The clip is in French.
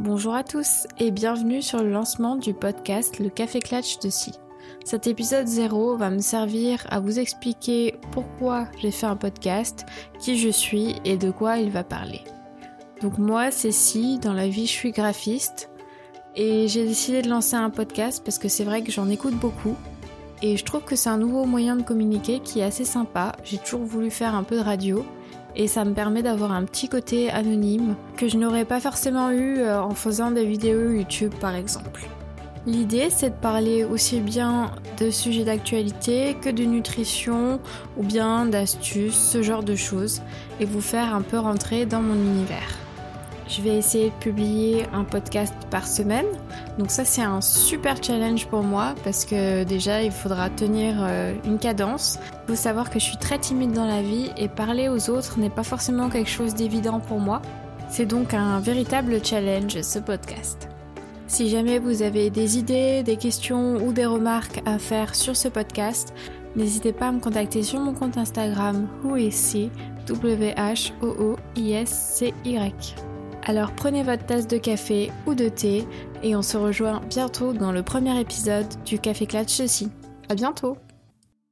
Bonjour à tous et bienvenue sur le lancement du podcast Le Café Clatch de Si. Cet épisode 0 va me servir à vous expliquer pourquoi j'ai fait un podcast, qui je suis et de quoi il va parler. Donc moi c'est Si, dans la vie je suis graphiste et j'ai décidé de lancer un podcast parce que c'est vrai que j'en écoute beaucoup et je trouve que c'est un nouveau moyen de communiquer qui est assez sympa. J'ai toujours voulu faire un peu de radio et ça me permet d'avoir un petit côté anonyme que je n'aurais pas forcément eu euh, en faisant des vidéos YouTube par exemple. L'idée c'est de parler aussi bien de sujets d'actualité que de nutrition ou bien d'astuces, ce genre de choses, et vous faire un peu rentrer dans mon univers. Je vais essayer de publier un podcast par semaine. Donc ça c'est un super challenge pour moi parce que déjà il faudra tenir euh, une cadence. Il faut savoir que je suis très timide dans la vie et parler aux autres n'est pas forcément quelque chose d'évident pour moi. C'est donc un véritable challenge ce podcast. Si jamais vous avez des idées, des questions ou des remarques à faire sur ce podcast, n'hésitez pas à me contacter sur mon compte Instagram whoisc w h o o i s c y. Alors prenez votre tasse de café ou de thé et on se rejoint bientôt dans le premier épisode du Café Clatch ceci. À bientôt